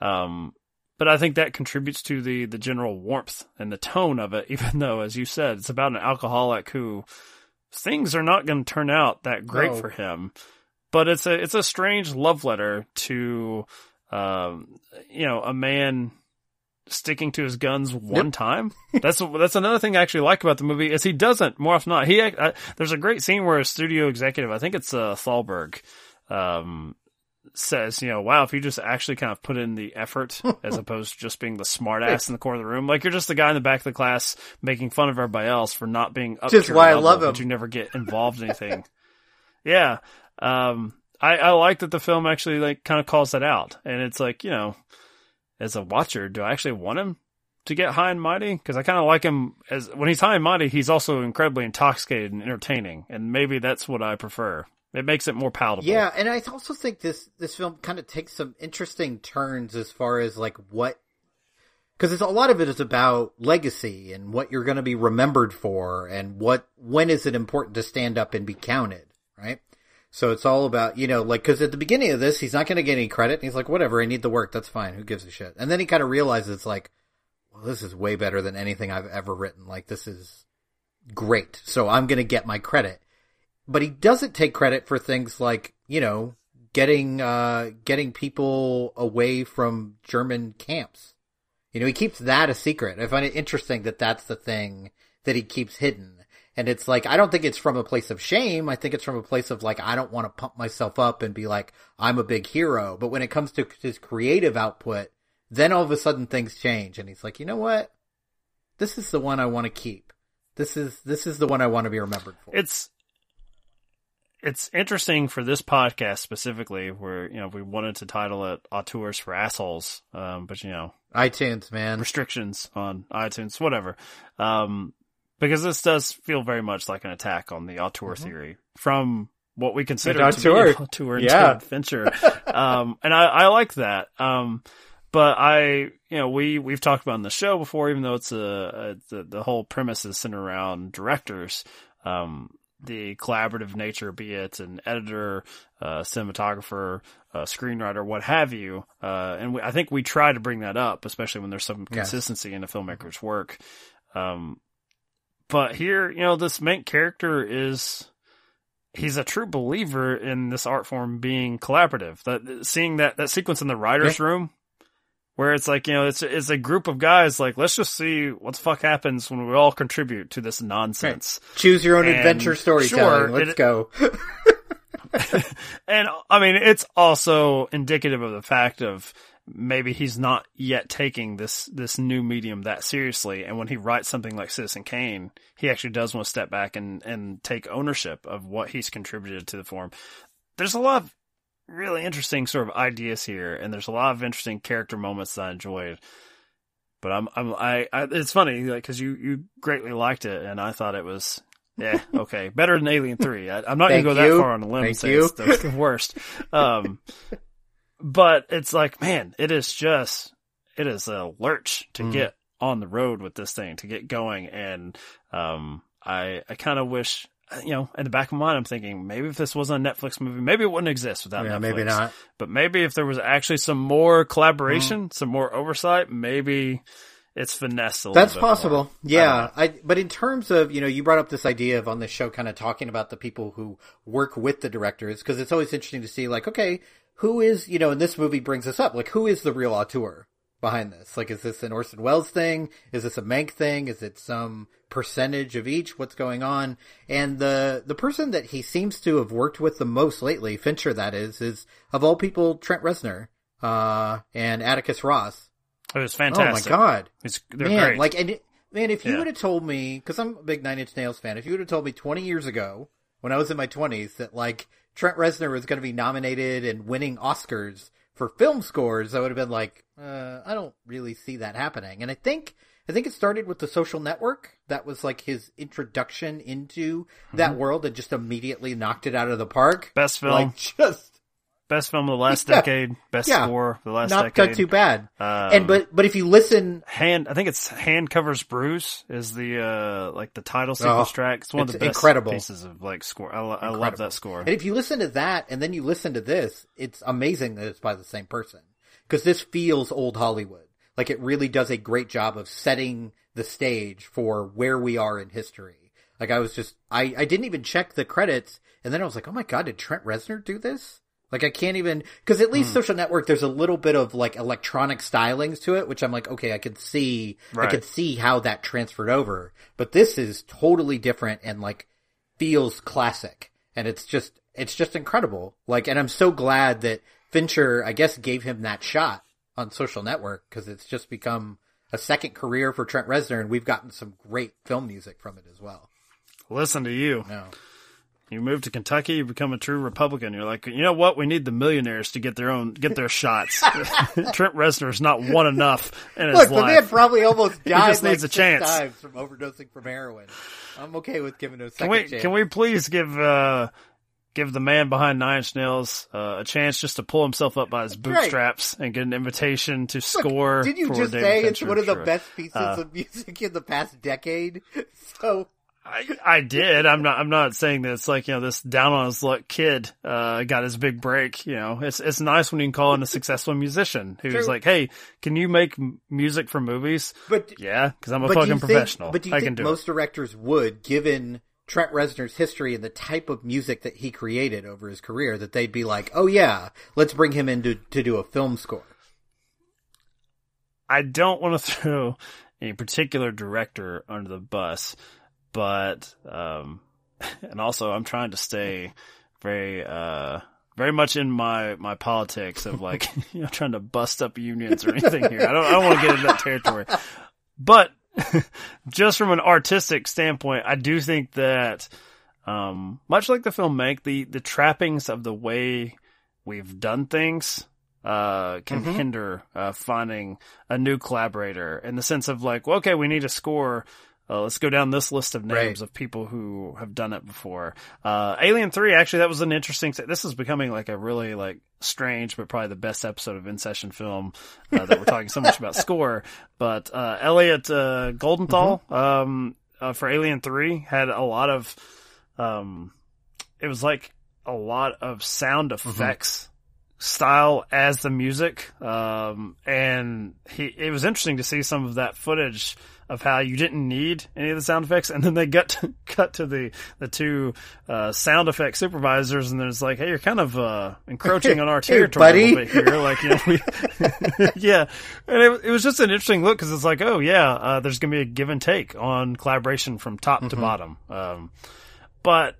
Um, but I think that contributes to the the general warmth and the tone of it. Even though, as you said, it's about an alcoholic who things are not going to turn out that great no. for him. But it's a it's a strange love letter to, um, you know, a man sticking to his guns one yep. time. That's that's another thing I actually like about the movie is he doesn't more often not. He I, there's a great scene where a studio executive, I think it's uh, Thalberg, um, says, you know, wow, if you just actually kind of put in the effort as opposed to just being the smartass in the corner of the room, like you're just the guy in the back of the class making fun of everybody else for not being up just to why level, I love him. But you never get involved in anything. yeah. Um, I, I like that the film actually like kind of calls that out. And it's like, you know, as a watcher, do I actually want him to get high and mighty? Cause I kind of like him as when he's high and mighty, he's also incredibly intoxicated and entertaining. And maybe that's what I prefer. It makes it more palatable. Yeah, and I also think this this film kind of takes some interesting turns as far as like what because it's a lot of it is about legacy and what you're going to be remembered for and what when is it important to stand up and be counted, right? So it's all about you know like because at the beginning of this he's not going to get any credit. And he's like, whatever, I need the work, that's fine. Who gives a shit? And then he kind of realizes like, well, this is way better than anything I've ever written. Like this is great, so I'm going to get my credit but he doesn't take credit for things like you know getting uh, getting people away from German camps. You know, he keeps that a secret. I find it interesting that that's the thing that he keeps hidden. And it's like, I don't think it's from a place of shame. I think it's from a place of like, I don't want to pump myself up and be like, I'm a big hero. But when it comes to his creative output, then all of a sudden things change. And he's like, you know what? This is the one I want to keep. This is, this is the one I want to be remembered for. It's, it's interesting for this podcast specifically, where you know we wanted to title it "Auteurs for Assholes," um, but you know, iTunes, man, restrictions on iTunes, whatever. Um, because this does feel very much like an attack on the auteur mm-hmm. theory from what we consider to be auteur yeah. Fincher. um, and I, I like that. Um, but I, you know, we, we've talked about in the show before, even though it's a, a the, the whole premise is centered around directors. Um, the collaborative nature, be it an editor, uh, cinematographer, uh, screenwriter, what have you. Uh, and we, I think we try to bring that up, especially when there's some consistency yes. in a filmmaker's work. Um, but here, you know, this main character is he's a true believer in this art form being collaborative. That seeing that that sequence in the writers' yeah. room where it's like you know it's it's a group of guys like let's just see what the fuck happens when we all contribute to this nonsense. Right. Choose your own and adventure storytelling. Sure, let's it, go. and I mean, it's also indicative of the fact of maybe he's not yet taking this this new medium that seriously. And when he writes something like Citizen Kane, he actually does want to step back and and take ownership of what he's contributed to the form. There's a lot of really interesting sort of ideas here, and there's a lot of interesting character moments that I enjoyed. But I'm, I'm, I, I it's funny, like, cause you, you greatly liked it, and I thought it was, yeah, okay, better than Alien Three. I, am not gonna go you. that far on a limb and say you. it's the, the worst. Um, but it's like, man, it is just, it is a lurch to mm. get on the road with this thing, to get going, and um, I, I kind of wish you know, in the back of my mind, I'm thinking maybe if this wasn't a Netflix movie, maybe it wouldn't exist without yeah, Netflix. Maybe not. But maybe if there was actually some more collaboration, mm. some more oversight, maybe it's finesse. That's possible. More. Yeah. I, I, but in terms of, you know, you brought up this idea of on this show kind of talking about the people who work with the directors because it's always interesting to see like, okay, who is, you know, and this movie brings us up, like who is the real auteur? Behind this? Like, is this an Orson Welles thing? Is this a Mank thing? Is it some percentage of each? What's going on? And the the person that he seems to have worked with the most lately, Fincher, that is, is of all people, Trent Reznor uh, and Atticus Ross. It was fantastic. Oh my god, it's man, great. like, and man, if you yeah. would have told me, because I'm a big Nine Inch Nails fan, if you would have told me 20 years ago when I was in my 20s that like Trent Reznor was going to be nominated and winning Oscars for film scores, I would have been like, uh, I don't really see that happening. And I think, I think it started with the social network. That was like his introduction into mm-hmm. that world and just immediately knocked it out of the park. Best film. Like just Best film of the last yeah. decade. Best yeah. score of the last Not decade. Not too bad. Um, and but but if you listen, hand I think it's Hand Covers Bruise is the uh like the title sequence oh, track. It's one it's of the best incredible. pieces of like score. I, I love that score. And if you listen to that and then you listen to this, it's amazing that it's by the same person because this feels old Hollywood. Like it really does a great job of setting the stage for where we are in history. Like I was just I I didn't even check the credits and then I was like, oh my god, did Trent Reznor do this? Like I can't even because at least mm. Social Network there's a little bit of like electronic stylings to it, which I'm like, okay, I can see, right. I can see how that transferred over. But this is totally different and like feels classic, and it's just it's just incredible. Like, and I'm so glad that Fincher, I guess, gave him that shot on Social Network because it's just become a second career for Trent Reznor, and we've gotten some great film music from it as well. Listen to you. No. You move to Kentucky, you become a true Republican. You're like, you know what? We need the millionaires to get their own, get their shots. Trent Reznor is not one enough in his Look, life. the man probably almost died he just like needs a chance. times from overdosing from heroin. I'm okay with giving him a second can we, chance. Can we please give, uh, give the man behind Nine Inch Nails uh, a chance just to pull himself up by his bootstraps right. and get an invitation to score. Did you just say it's one of the best pieces uh, of music in the past decade? So I, I did. I'm not. I'm not saying that it's like you know this down on his luck kid uh, got his big break. You know, it's it's nice when you can call in a successful musician who's True. like, "Hey, can you make music for movies?" But yeah, because I'm a fucking professional. Think, but do you I think most it. directors would, given Trent Reznor's history and the type of music that he created over his career, that they'd be like, "Oh yeah, let's bring him in to to do a film score." I don't want to throw any particular director under the bus but um, and also I'm trying to stay very uh very much in my my politics of like you know trying to bust up unions or anything here. I don't I don't want to get into that territory, but just from an artistic standpoint, I do think that um, much like the film Mank, the the trappings of the way we've done things uh, can mm-hmm. hinder uh, finding a new collaborator in the sense of like, well, okay, we need a score uh, let's go down this list of names right. of people who have done it before. Uh, Alien 3, actually, that was an interesting, this is becoming like a really like strange, but probably the best episode of In Session Film, uh, that we're talking so much about score. But, uh, Elliot, uh, Goldenthal, mm-hmm. um, uh, for Alien 3 had a lot of, um, it was like a lot of sound mm-hmm. effects. Mm-hmm style as the music. Um, and he, it was interesting to see some of that footage of how you didn't need any of the sound effects, and then they got to, cut to the the two uh, sound effect supervisors, and there's like, hey, you're kind of uh, encroaching on our territory buddy. a little bit here, like you know, we, yeah, and it, it was just an interesting look because it's like, oh yeah, uh, there's gonna be a give and take on collaboration from top to bottom, um, but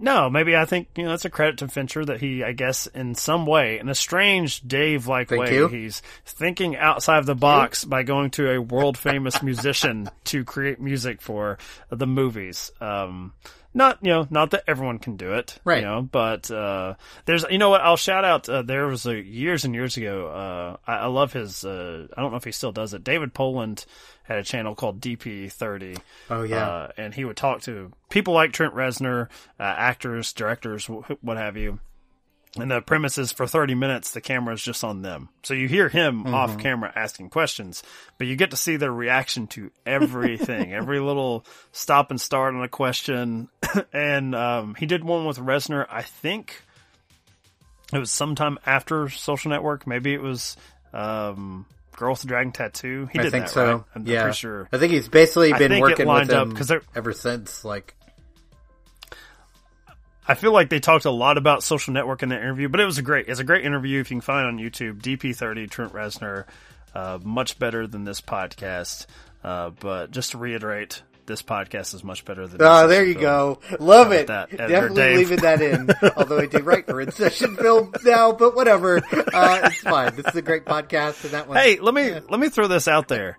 no, maybe I think you know that's a credit to Fincher that he, I guess, in some way, in a strange Dave-like Thank way, you. he's thinking outside of the box by going to a world famous musician to create music for the movies. Um, not you know, not that everyone can do it, Right. You know, but uh, there's you know what I'll shout out. Uh, there was a years and years ago. Uh, I, I love his. Uh, I don't know if he still does it. David Poland had a channel called DP30. Oh, yeah. Uh, and he would talk to people like Trent Reznor, uh, actors, directors, wh- what have you. And the premise is for 30 minutes, the camera is just on them. So you hear him Mm-hmm. off camera asking questions, but you get to see their reaction to everything, every little stop and start on a question. and um, he did one with Reznor I think it was sometime after Social Network. Maybe it was um, Girl with the Dragon Tattoo. He I did think that, so. right? I'm yeah, pretty sure. I think he's basically been working with up, 'cause ever since. Like, I feel like they talked a lot about social network in that interview, but it was a great, it's a great interview. If you can find it on YouTube, DP30, Trent Reznor, uh, much better than this podcast. Uh, but just to reiterate, this podcast is much better than. oh, there you Film. go. Love it. that, Definitely Dave. leaving that in. Although I did write for InSession Film now, but whatever. Uh, it's fine. This is a great podcast, and that one. Hey, let me let me throw this out there.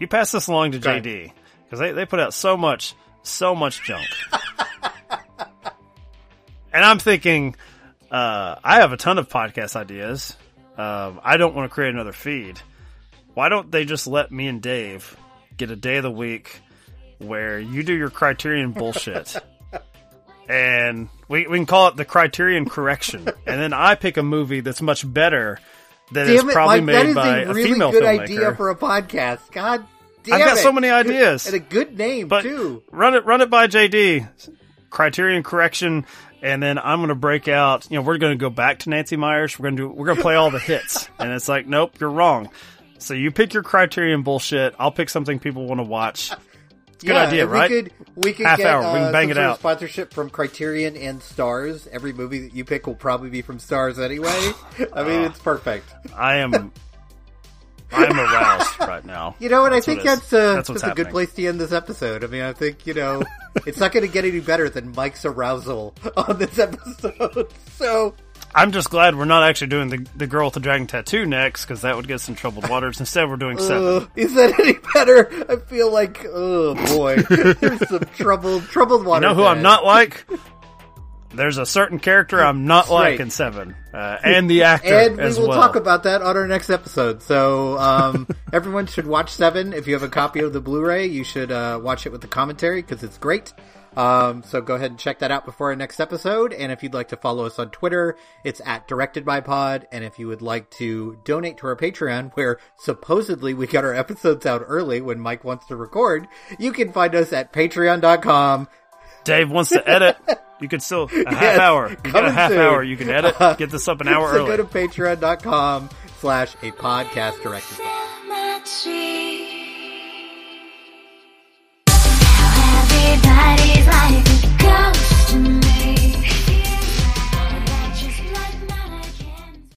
You pass this along to. JD because they they put out so much so much junk, and I'm thinking, uh, I have a ton of podcast ideas. Um, I don't want to create another feed. Why don't they just let me and Dave get a day of the week where you do your Criterion bullshit? And we, we can call it the Criterion Correction, and then I pick a movie that's much better that is damn it, probably Mike, made is by a a really female good filmmaker. idea for a podcast. God damn I've got it. so many ideas. and a good name but too. run it run it by JD. Criterion correction, and then I'm going to break out. You know, we're going to go back to Nancy Meyers. We're going to do. We're going to play all the hits, and it's like, nope, you're wrong. So you pick your Criterion bullshit. I'll pick something people want to watch. It's a good yeah, idea, and right? We could we could Half get hour, we can uh, bang it out. sponsorship from Criterion and Stars. Every movie that you pick will probably be from Stars anyway. I mean, Uh, it's perfect. I am. I am aroused right now. You know what? I think what that's, uh, That's that's, a good place to end this episode. I mean, I think you know it's not going to get any better than Mike's arousal on this episode. So I'm just glad we're not actually doing the the girl with the dragon tattoo next because that would get in troubled waters. Instead, we're doing seven. Uh, is that any better? I feel like, oh boy, there's some troubled, troubled waters. You know who I'm not like? There's a certain character I'm not like Right. in Seven, uh, and the actor And we will well. talk about that on our next episode. So um, everyone should watch Seven. If you have a copy of the Blu-ray, you should uh, watch it with the commentary because it's great. Um, so go ahead and check that out before our next episode. And if you'd like to follow us on Twitter, it's at Directed by Pod. And if you would like to donate to our Patreon, where supposedly we got our episodes out early when Mike wants to record, you can find us at patreon.com Dave wants to edit. You could still a half yes, hour. You got a half soon. hour. You can edit. Uh, get this up an hour so early. Go to patreon.com slash a podcast directed. Everybody